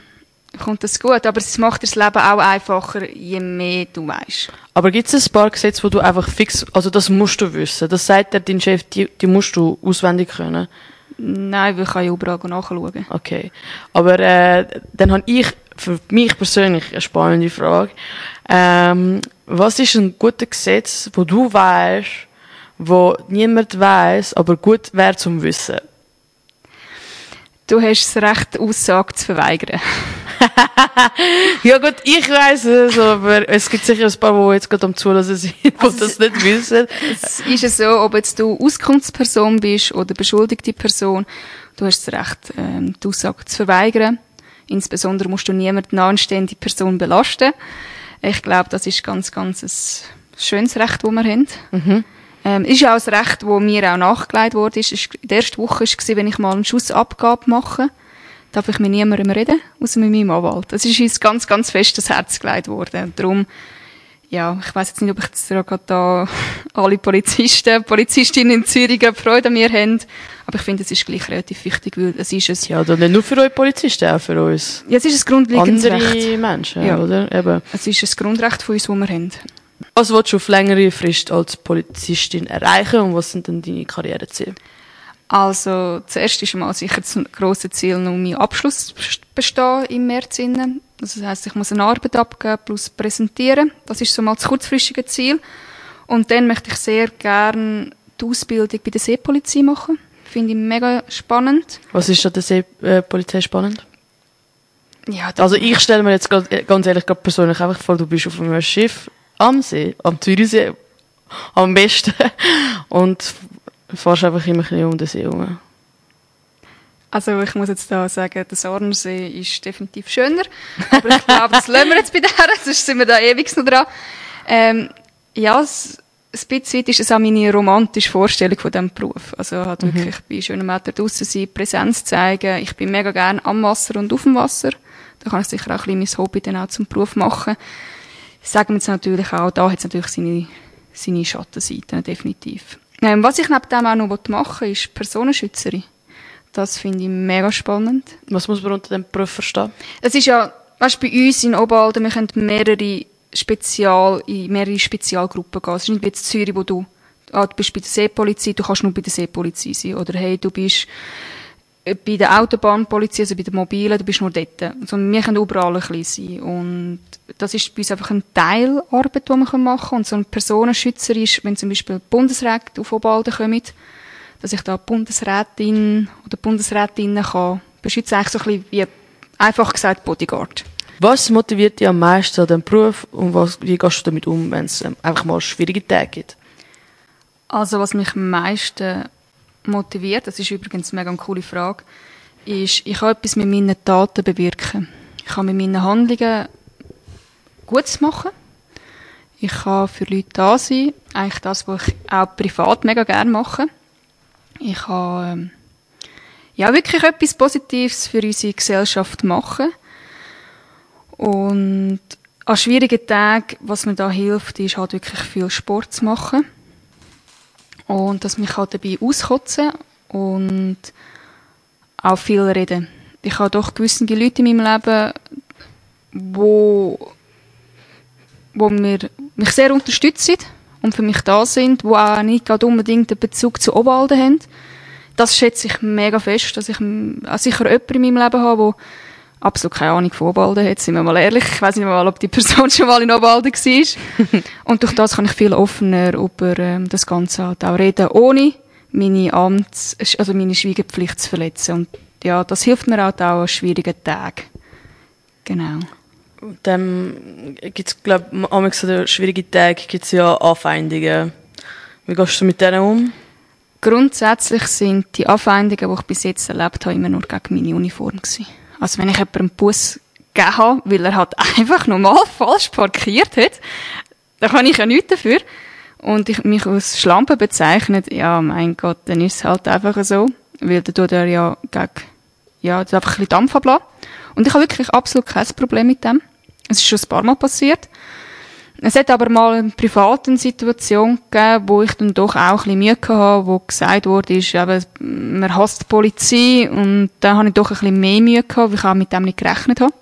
kommt das gut. Aber es macht das Leben auch einfacher, je mehr du weißt.
Aber gibt es ein paar Gesetze, wo du einfach fix, also das musst du wissen? Das sagt dir dein Chef, die, die musst du auswendig können?
Nein, weil ich kann ja überall nachschauen.
Okay. Aber äh, dann habe ich für mich persönlich eine spannende Frage. Ähm, was ist ein guter Gesetz, wo du weißt, wo niemand weiß, aber gut wäre zum Wissen?
Du hast das Recht, Aussage zu verweigern. [LAUGHS]
ja gut, ich weiß es, aber es gibt sicher ein paar, die jetzt gerade am Zulassen sind, die also das nicht wissen.
Es ist ja so, ob jetzt du Auskunftsperson bist oder beschuldigte Person, du hast das Recht, ähm, die Aussage zu verweigern. Insbesondere musst du niemanden anständige Person belasten. Ich glaube, das ist ganz, ganz ein schönes Recht, das wir haben. Mhm. Ähm, ist ja auch ein Recht, das mir auch nachgelegt wurde. Ist, ist, die erste Woche war, wenn ich mal eine Schussabgabe mache, darf ich mit niemandem reden, außer mit meinem Anwalt. Das ist uns ganz, ganz fest das Herz gelegt worden. Darum ja, ich weiß jetzt nicht, ob ich jetzt gerade da [LAUGHS] alle Polizisten, Polizistinnen in Zürich Freude an mir haben, aber ich finde, es ist gleich relativ wichtig, weil es ist es...
Ja, dann nicht nur für euch Polizisten, auch für uns.
Ja, es ist ein grundlegendes
Andere
Recht.
Menschen, ja. oder? Eben.
Es ist ein Grundrecht von uns, das wir haben.
Was willst du auf längere Frist als Polizistin erreichen und was sind denn deine Karriereziele?
Also, zuerst ist mal sicher das grosse Ziel, noch mein Abschluss bestehen im März. Innen. Das heisst, ich muss eine Arbeit abgeben plus präsentieren. Das ist so mal das kurzfristige Ziel. Und dann möchte ich sehr gerne die Ausbildung bei der Seepolizei machen. Finde ich mega spannend.
Was ist an der Seepolizei spannend?
Ja,
also ich stelle mir jetzt äh, ganz ehrlich gerade persönlich einfach vor, du bist auf einem Schiff am See, am Zürichsee, am besten [LAUGHS] und fährst einfach immer ein bisschen um den See herum.
Also ich muss jetzt da sagen, der Sornersee ist definitiv schöner. Aber ich glaube, das lassen wir jetzt bei der, [LAUGHS] sonst sind wir da ewig noch dran. Ähm, ja, es, ein bisschen ist es auch meine romantische Vorstellung von diesem Beruf. Also halt mhm. wirklich bei schönem Wetter draußen sein, Präsenz zeigen. Ich bin mega gerne am Wasser und auf dem Wasser. Da kann ich sicher auch ein bisschen mein Hobby dann auch zum Beruf machen. Sagen wir jetzt natürlich auch, da hat es natürlich seine, seine Schattenseiten, definitiv. Ähm, was ich neben dem auch noch machen will, ist Personenschützerin. Das finde ich mega spannend.
Was muss man unter dem Beruf verstehen?
Es ist ja, weißt, bei uns in Obalden, wir können mehrere Spezial, in mehrere Spezialgruppen gehen. Es ist nicht wie in Zürich, wo du, ah, du bist bei der Seepolizei, du kannst nur bei der Seepolizei sein. Oder hey, du bist äh, bei der Autobahnpolizei, also bei der Mobilen, du bist nur dort. Also wir können überall ein bisschen sein. Und das ist bei uns einfach eine Teilarbeit, die man machen kann. Und so ein Personenschützer ist, wenn zum Beispiel Bundesrecht auf Obalden kommt, dass ich da Bundesrätin oder Bundesrätinnen kann beschützen, eigentlich so ein bisschen wie, einfach gesagt, Bodyguard.
Was motiviert dich am meisten an diesem Beruf und was, wie gehst du damit um, wenn es ähm, einfach mal schwierige Tage gibt?
Also was mich am meisten motiviert, das ist übrigens eine mega coole Frage, ist, ich kann etwas mit meinen Taten bewirken. Ich kann mit meinen Handlungen Gutes machen. Ich kann für Leute da sein. Eigentlich das, was ich auch privat mega gerne mache. Ich kann ähm, ja wirklich etwas Positives für unsere Gesellschaft machen. Und an schwierigen Tagen, was mir da hilft, ist halt wirklich viel Sport zu machen. Und dass mich halt dabei auskotzen und auch viel reden. Ich habe doch gewisse Leute in meinem Leben, wo, wo mir, mich sehr unterstützen und für mich da sind, wo auch nicht gerade unbedingt einen Bezug zu Obwalden haben. Das schätze ich mega fest, dass ich auch sicher jemanden in meinem Leben habe, der absolut keine Ahnung von Obwalden hat, sind wir mal ehrlich. Ich weiß nicht mal, ob die Person [LAUGHS] schon mal in Obwalden war. [LAUGHS] und durch das kann ich viel offener über ähm, das Ganze halt auch reden, ohne meine Amts-, also meine Schweigepflicht zu verletzen. Und ja, das hilft mir halt auch an schwierigen Tagen. Genau.
Und dann gibt es, glaube ich, an so schwierigen Tagen gibt es ja Anfeindungen. Wie gehst du mit denen um?
Grundsätzlich sind die Anfeindungen, die ich bis jetzt erlebt habe, immer nur gegen meine Uniform gewesen. Also wenn ich jemanden einen Bus gegeben habe, weil er halt [LAUGHS] einfach normal falsch parkiert hat, dann kann ich ja nichts dafür. Und ich mich als Schlampe bezeichnet, ja, mein Gott, dann ist es halt einfach so. Weil dann tut er ja gegen, ja, einfach ein bisschen Dampf ablassen. Und ich habe wirklich absolut kein Problem mit dem. Es ist schon ein paar Mal passiert. Es hat aber mal eine private Situation gegeben, wo ich dann doch auch ein bisschen Mühe hatte, wo gesagt wurde, ist, eben, man hasst die Polizei und da habe ich doch ein bisschen mehr Mühe gehabt, weil ich auch mit dem nicht gerechnet habe.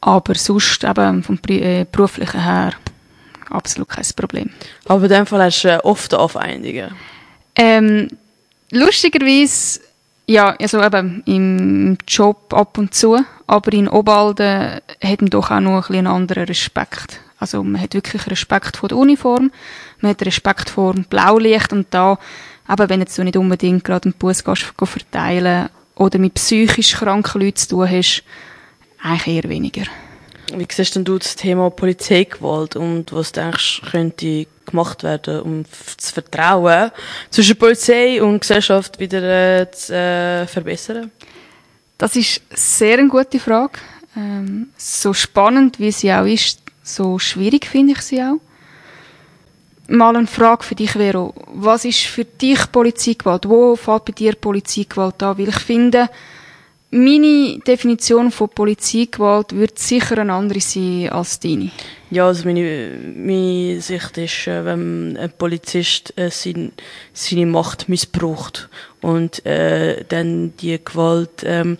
Aber sonst eben vom äh, beruflichen her absolut kein Problem.
Aber in dem Fall hast du äh, oft Anfeindungen?
Ähm, lustigerweise ja, also eben im Job ab und zu, aber in Obalden hat man doch auch noch ein bisschen einen anderen Respekt. Also man hat wirklich Respekt vor der Uniform, man hat Respekt vor dem Blaulicht und da, eben wenn jetzt du nicht unbedingt gerade einen Bus verteilen oder mit psychisch kranken Leuten zu tun hast, eigentlich eher weniger.
Wie siehst denn du das Thema Polizeigewalt und was denkst könnte gemacht werden, um das Vertrauen zwischen Polizei und Gesellschaft wieder äh, zu äh, verbessern?
Das ist sehr eine gute Frage. Ähm, so spannend wie sie auch ist, so schwierig finde ich sie auch. Mal eine Frage für dich, Vero. Was ist für dich Polizeigewalt? Wo fällt bei dir Polizeigewalt an? Weil ich finde, meine Definition von Polizeigewalt wird sicher eine andere sein als deine.
Ja, also meine, meine Sicht ist, äh, wenn ein Polizist äh, sein, seine Macht missbraucht und äh, dann die Gewalt ähm,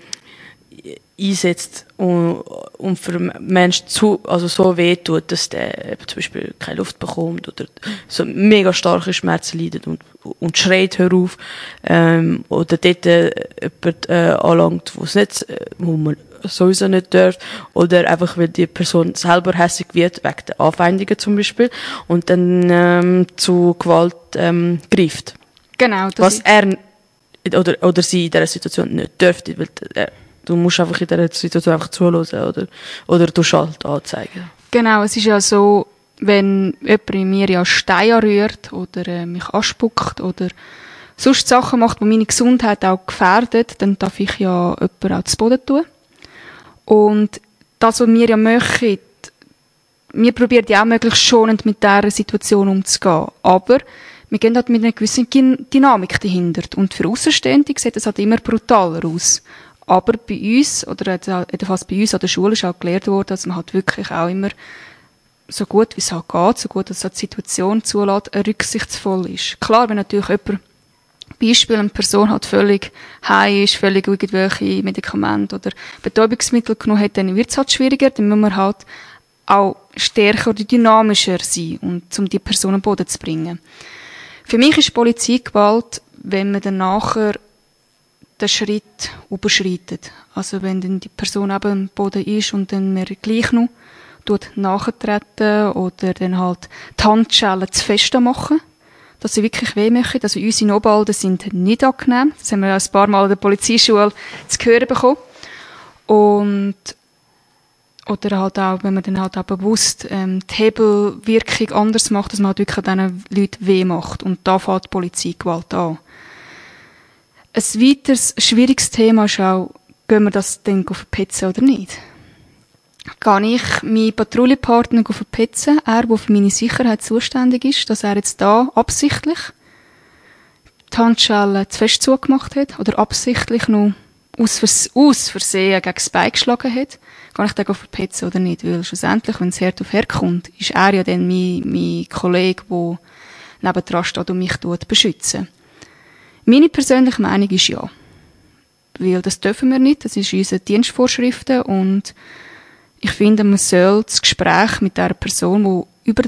einsetzt und, und für Menschen zu, also so weh tut, dass der zum Beispiel keine Luft bekommt oder so mega starke Schmerzen leidet und, und schreit, hör auf, ähm, oder dort äh, jemand äh, anlangt, wo es nicht, äh, wo man sowieso nicht darf, oder einfach, weil die Person selber hässlich wird, wegen der Anfeindungen zum Beispiel, und dann ähm, zu Gewalt ähm, greift.
Genau.
Was er oder, oder sie in dieser Situation nicht dürfte, weil er Du musst einfach in dieser Situation einfach zuhören oder, oder du Schalt anzeigen.
Genau, es ist ja so, wenn jemand in mir ja Stein anrührt oder äh, mich anspuckt oder sonst Sachen macht, die meine Gesundheit auch gefährdet, dann darf ich ja jemanden auch zu Boden tun. Und das, was wir ja möchten, wir probieren ja auch möglichst schonend mit dieser Situation umzugehen. Aber wir gehen halt mit einer gewissen Dynamik dahinter. Und für Außenstehende sieht es halt immer brutaler aus. Aber bei uns, oder jedenfalls bei uns an der Schule ist auch gelehrt worden, dass man halt wirklich auch immer so gut wie es halt geht, so gut es die Situation zulässt, rücksichtsvoll ist. Klar, wenn natürlich jemand, Beispiel, eine Person halt völlig high ist, völlig irgendwelche Medikamente oder Betäubungsmittel genommen hat, dann wird es halt schwieriger, dann muss man halt auch stärker oder dynamischer sein, und, um die Person am Boden zu bringen. Für mich ist Polizeigewalt, wenn man dann nachher den Schritt überschreitet. Also wenn dann die Person eben am Boden ist und dann mir gleich noch nachtreten oder dann halt die Handschellen zu fest machen, dass sie wirklich weh machen. Also unsere Nobalden sind nicht angenehm. Das haben wir ein paar Mal in der Polizeischule zu hören bekommen. Und oder halt auch, wenn man dann halt auch bewusst ähm, die Hebelwirkung anders macht, dass man halt wirklich diesen Leuten weh macht. Und da fängt die Polizeigewalt an. Ein weiteres schwieriges Thema ist auch, gehen wir das dann verpetzen oder nicht? Gehe ich meinen Patrouillenpartner verpetzen, er, der für meine Sicherheit zuständig ist, dass er jetzt da absichtlich die Handschellen zu fest zugemacht hat oder absichtlich noch aus, Vers aus Versehen gegen das Bein geschlagen hat. kann ich den verpetzen oder nicht? Weil schlussendlich, wenn es Herd auf Herd kommt, ist er ja dann mein, mein Kollege, der nebendran steht und mich beschützen. Meine persönliche Meinung ist ja. Weil das dürfen wir nicht, das ist in unseren Dienstvorschriften und ich finde, man soll das Gespräch mit der Person, die über,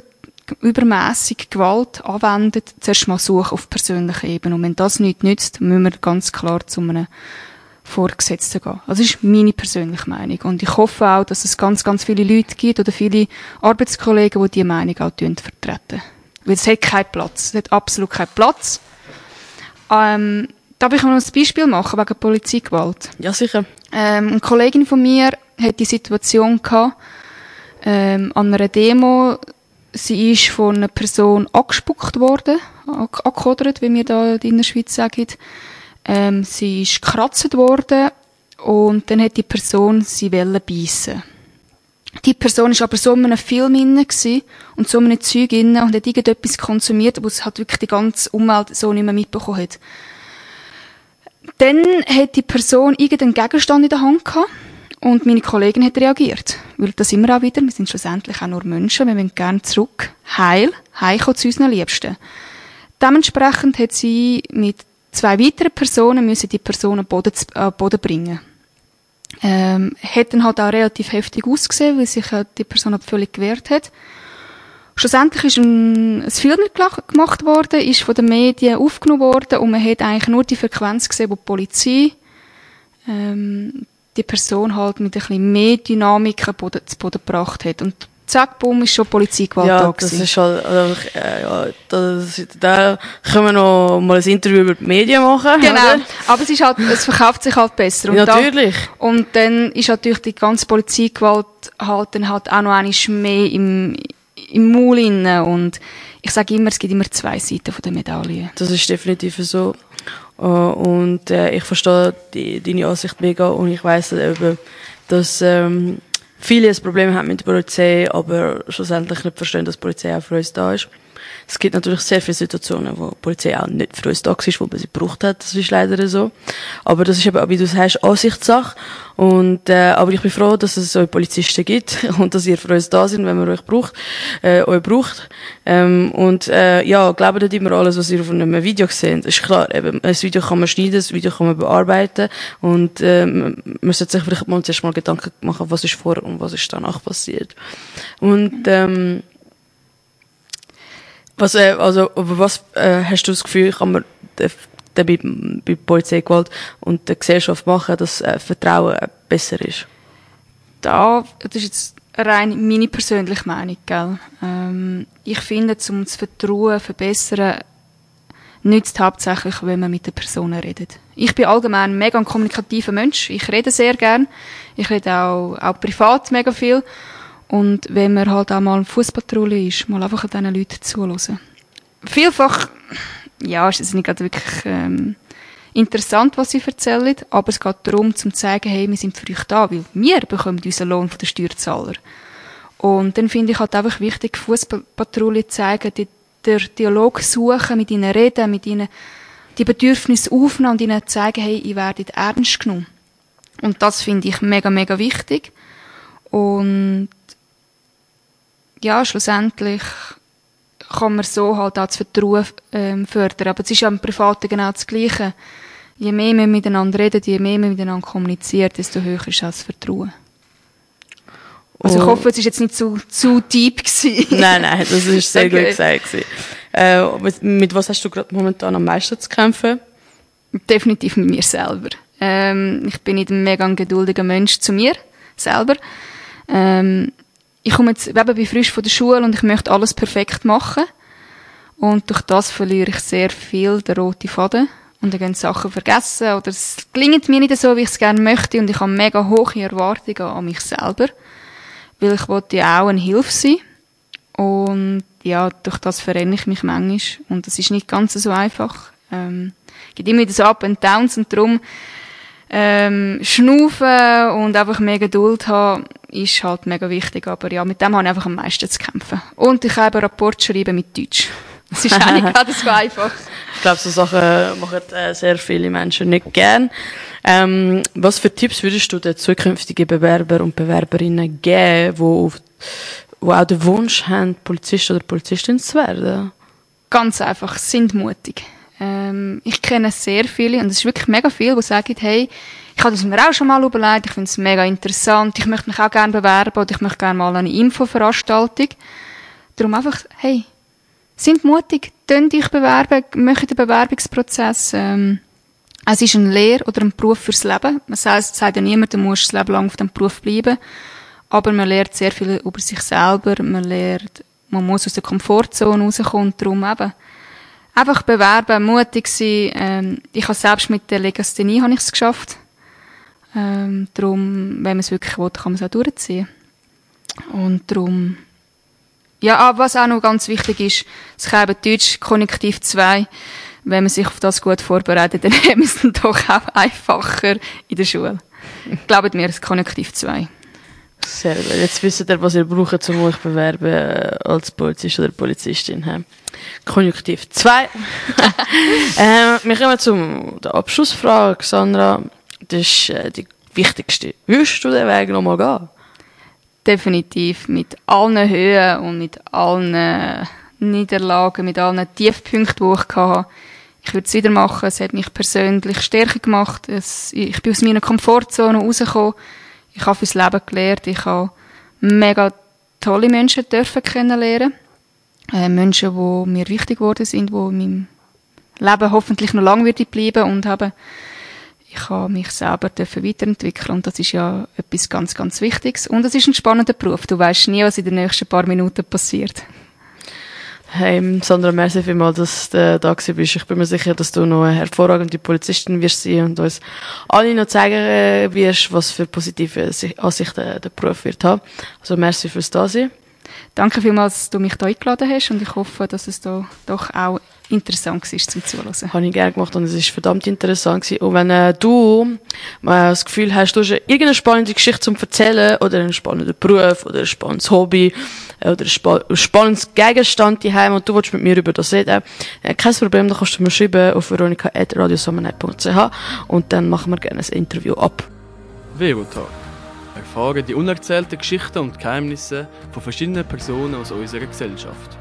übermäßig Gewalt anwendet, zuerst mal suchen auf persönlicher Ebene. Und wenn das nicht nützt, müssen wir ganz klar zu einem Vorgesetzten gehen. Also das ist meine persönliche Meinung. Und ich hoffe auch, dass es ganz, ganz viele Leute gibt oder viele Arbeitskollegen, die diese Meinung auch vertreten. Weil es hat keinen Platz. Es hat absolut keinen Platz. Ähm, darf ich noch ein Beispiel machen wegen Polizeigewalt?
Ja, sicher.
Ähm, eine Kollegin von mir hat die Situation gehabt, ähm, an einer Demo, sie ist von einer Person angespuckt worden, angekodert, wie wir da in der Schweiz sagen. Ähm, sie ist gekratzt worden und dann hat die Person sie beißen. Die Person ist aber so in einem Film inne und so in einem Zeug inne und hat irgendetwas konsumiert, wo es halt wirklich die ganze Umwelt so nicht mehr mitbekommen hat. Dann hat die Person irgendeinen Gegenstand in der Hand gehabt und meine Kollegin hat reagiert. Weil das wir auch wieder, wir sind schlussendlich auch nur Menschen, wir wollen gerne zurück, heil, heimkommen zu unseren Liebsten. Dementsprechend hat sie mit zwei weiteren Personen müssen die Person an Boden, äh, Boden bringen. Ähm, hat dann halt auch relativ heftig ausgesehen, weil sich äh, die Person halt völlig gewehrt hat. Schlussendlich ist ein, ein Film gemacht worden, ist von den Medien aufgenommen worden und man hat eigentlich nur die Frequenz gesehen, wo die Polizei ähm, die Person halt mit ein bisschen mehr Dynamik zu Boden, zu Boden gebracht hat. Und zack, bumm, ist schon Polizeigewalt
ja,
da
das ist halt, also, äh, ja, das, da können wir noch mal ein Interview über die Medien machen.
Genau.
Oder?
Aber es ist halt, es verkauft sich halt besser.
Und natürlich.
Da, und dann ist natürlich die ganze Polizeigewalt halt dann halt auch noch einmal mehr im, im Maul inne und ich sage immer, es gibt immer zwei Seiten von der Medaille.
Das ist definitiv so. Uh, und äh, ich verstehe deine Ansicht mega und ich weiß eben, dass ähm, viele ein Problem haben mit der Polizei, aber schlussendlich nicht verstehen, dass die Polizei auch für uns da ist. Es gibt natürlich sehr viele Situationen, wo die Polizei auch nicht für uns da war, wo man sie gebraucht hat. Das ist leider so. Aber das ist eben, wie du sagst, Ansichtssache. Und, äh, aber ich bin froh, dass es euch Polizisten gibt [LAUGHS] und dass ihr für uns da sind, wenn man euch braucht, äh, euch braucht. Ähm, und, äh, ja, glaubt nicht immer alles, was ihr auf einem Video seht. Ist klar, eben, ein Video kann man schneiden, ein Video kann man bearbeiten und, ähm, man sollte sich vielleicht mal zuerst mal Gedanken machen, was ist vor und was ist danach passiert. Und, ähm, was, äh, also, was äh, hast du das Gefühl, kann man bei, bei Polizeigewalt und der Gesellschaft machen, dass äh, Vertrauen besser ist?
Da, das ist jetzt rein meine persönliche Meinung, gell? Ähm, ich finde, um das Vertrauen zu verbessern, nützt hauptsächlich, wenn man mit den Personen redet. Ich bin allgemein ein mega kommunikativer Mensch. Ich rede sehr gern. Ich rede auch, auch privat mega viel. Und wenn man halt auch mal Fußpatrouille ist, mal einfach an diesen Leuten zuhören. Vielfach, ja, ist es nicht wirklich ähm, interessant, was sie erzählen, aber es geht darum, zu zeigen, hey, wir sind für euch da, weil wir bekommen unseren Lohn von den Steuerzahler. Und dann finde ich halt einfach wichtig, Fußpatrouille zeigen, die, den Dialog suchen, mit ihnen reden, mit ihnen die Bedürfnisse aufnehmen und ihnen zeigen, hey, ihr werdet ernst genommen. Und das finde ich mega, mega wichtig. Und ja, schlussendlich kann man so halt auch das Vertrauen ähm, fördern. Aber es ist ja im Privaten genau das Gleiche. Je mehr man miteinander redet, je mehr man miteinander kommuniziert, desto höher ist das Vertrauen. Also ich hoffe, es war jetzt nicht zu, zu deep gewesen. [LAUGHS]
Nein, nein, das ist sehr okay. gut gesagt. Äh, mit, mit, was hast du gerade momentan am meisten zu kämpfen?
Definitiv mit mir selber. Ähm, ich bin nicht ein mega geduldiger Mensch zu mir selber. Ähm, ich komme jetzt eben bin frisch von der Schule und ich möchte alles perfekt machen. Und durch das verliere ich sehr viel den roten Faden. Und dann gehen Sachen vergessen oder es gelingt mir nicht so, wie ich es gerne möchte und ich habe mega hohe Erwartungen an mich selber. Weil ich wollte ja auch eine Hilfe sein. Und ja, durch das verrenne ich mich manchmal. Und das ist nicht ganz so einfach. Ähm, gibt immer wieder so Up and Downs und darum ähm, schnaufen und einfach mehr Geduld haben, ist halt mega wichtig. Aber ja, mit dem habe ich einfach am meisten zu kämpfen. Und ich habe einen Rapport schreiben mit Deutsch. Es ist auch nicht gerade so einfach.
Ich glaube, so Sachen machen äh, sehr viele Menschen nicht gern. Ähm, was für Tipps würdest du den zukünftigen Bewerber und Bewerberinnen geben, wo, wo auch den Wunsch haben, Polizist oder Polizistin zu werden?
Ganz einfach, sind mutig. Ähm, ich kenne sehr viele, und es ist wirklich mega viele, die sagen, hey, ich habe das mir auch schon mal überlegt, ich finde es mega interessant, ich möchte mich auch gerne bewerben oder ich möchte gerne mal eine Infoveranstaltung. Darum einfach, hey, sind mutig, könnt euch bewerben, möchtet den Bewerbungsprozess. Ähm, es ist ein Lehr- oder ein Beruf fürs Leben. Man sagt, sagt ja niemand, du musst das Leben lang auf dem Beruf bleiben. Aber man lernt sehr viel über sich selber, man lernt, man muss aus der Komfortzone rauskommen, darum eben. Einfach bewerben, mutig sein. Ähm, ich habe selbst mit der Legasthenie habe ich es geschafft. Ähm, darum, wenn man es wirklich will, kann man es auch durchziehen. Und darum, ja, ah, was auch noch ganz wichtig ist, es käme Deutsch Konjunktiv 2. Wenn man sich auf das gut vorbereitet, [LAUGHS] dann haben wir es dann doch auch einfacher in der Schule. Glaubt mir, es Konjunktiv 2.
Sehr gut. Jetzt wisst ihr, was ihr braucht, um euch bewerben äh, als Polizist oder Polizistin. Konjunktiv 2. [LAUGHS] äh, wir kommen zum der Abschlussfrage, Sandra. Das ist äh, die wichtigste. Würdest du den Weg nochmal gehen?
Definitiv. Mit allen Höhen und mit allen Niederlagen, mit allen Tiefpunkten, die ich hatte. Ich würde es wieder machen. Es hat mich persönlich stärker gemacht. Es, ich bin aus meiner Komfortzone rausgekommen. Ich habe fürs Leben gelernt. Ich habe mega tolle Menschen dürfen kennenlernen. Äh, Menschen, die mir wichtig geworden sind, die in meinem Leben hoffentlich noch lange bleiben und haben ich habe mich selber weiterentwickeln und das ist ja etwas ganz, ganz Wichtiges. Und es ist ein spannender Beruf. Du weißt nie, was in den nächsten paar Minuten passiert.
Hey, Sandra, merci vielmals, dass du da bist. Ich bin mir sicher, dass du noch eine hervorragende Polizistin wirst sein und uns alle noch zeigen äh, wirst, was für positive Ansichten der Beruf wird haben. Also merci fürs Dasein.
Danke vielmals, dass du mich da eingeladen hast und ich hoffe, dass es da doch auch interessant war zum Zuhören.
Habe ich gerne gemacht und es ist verdammt interessant gewesen. Und wenn äh, du äh, das Gefühl hast, du hast irgendeine spannende Geschichte zum Erzählen oder einen spannenden Beruf oder ein spannendes Hobby oder ein, spa ein spannendes Gegenstand daheim und du willst mit mir über das reden, äh, kein Problem, dann kannst du mir schreiben auf veronika.radiosommernight.ch und dann machen wir gerne ein Interview ab.
Verotag. Erfahren die unerzählten Geschichten und Geheimnisse von verschiedenen Personen aus unserer Gesellschaft.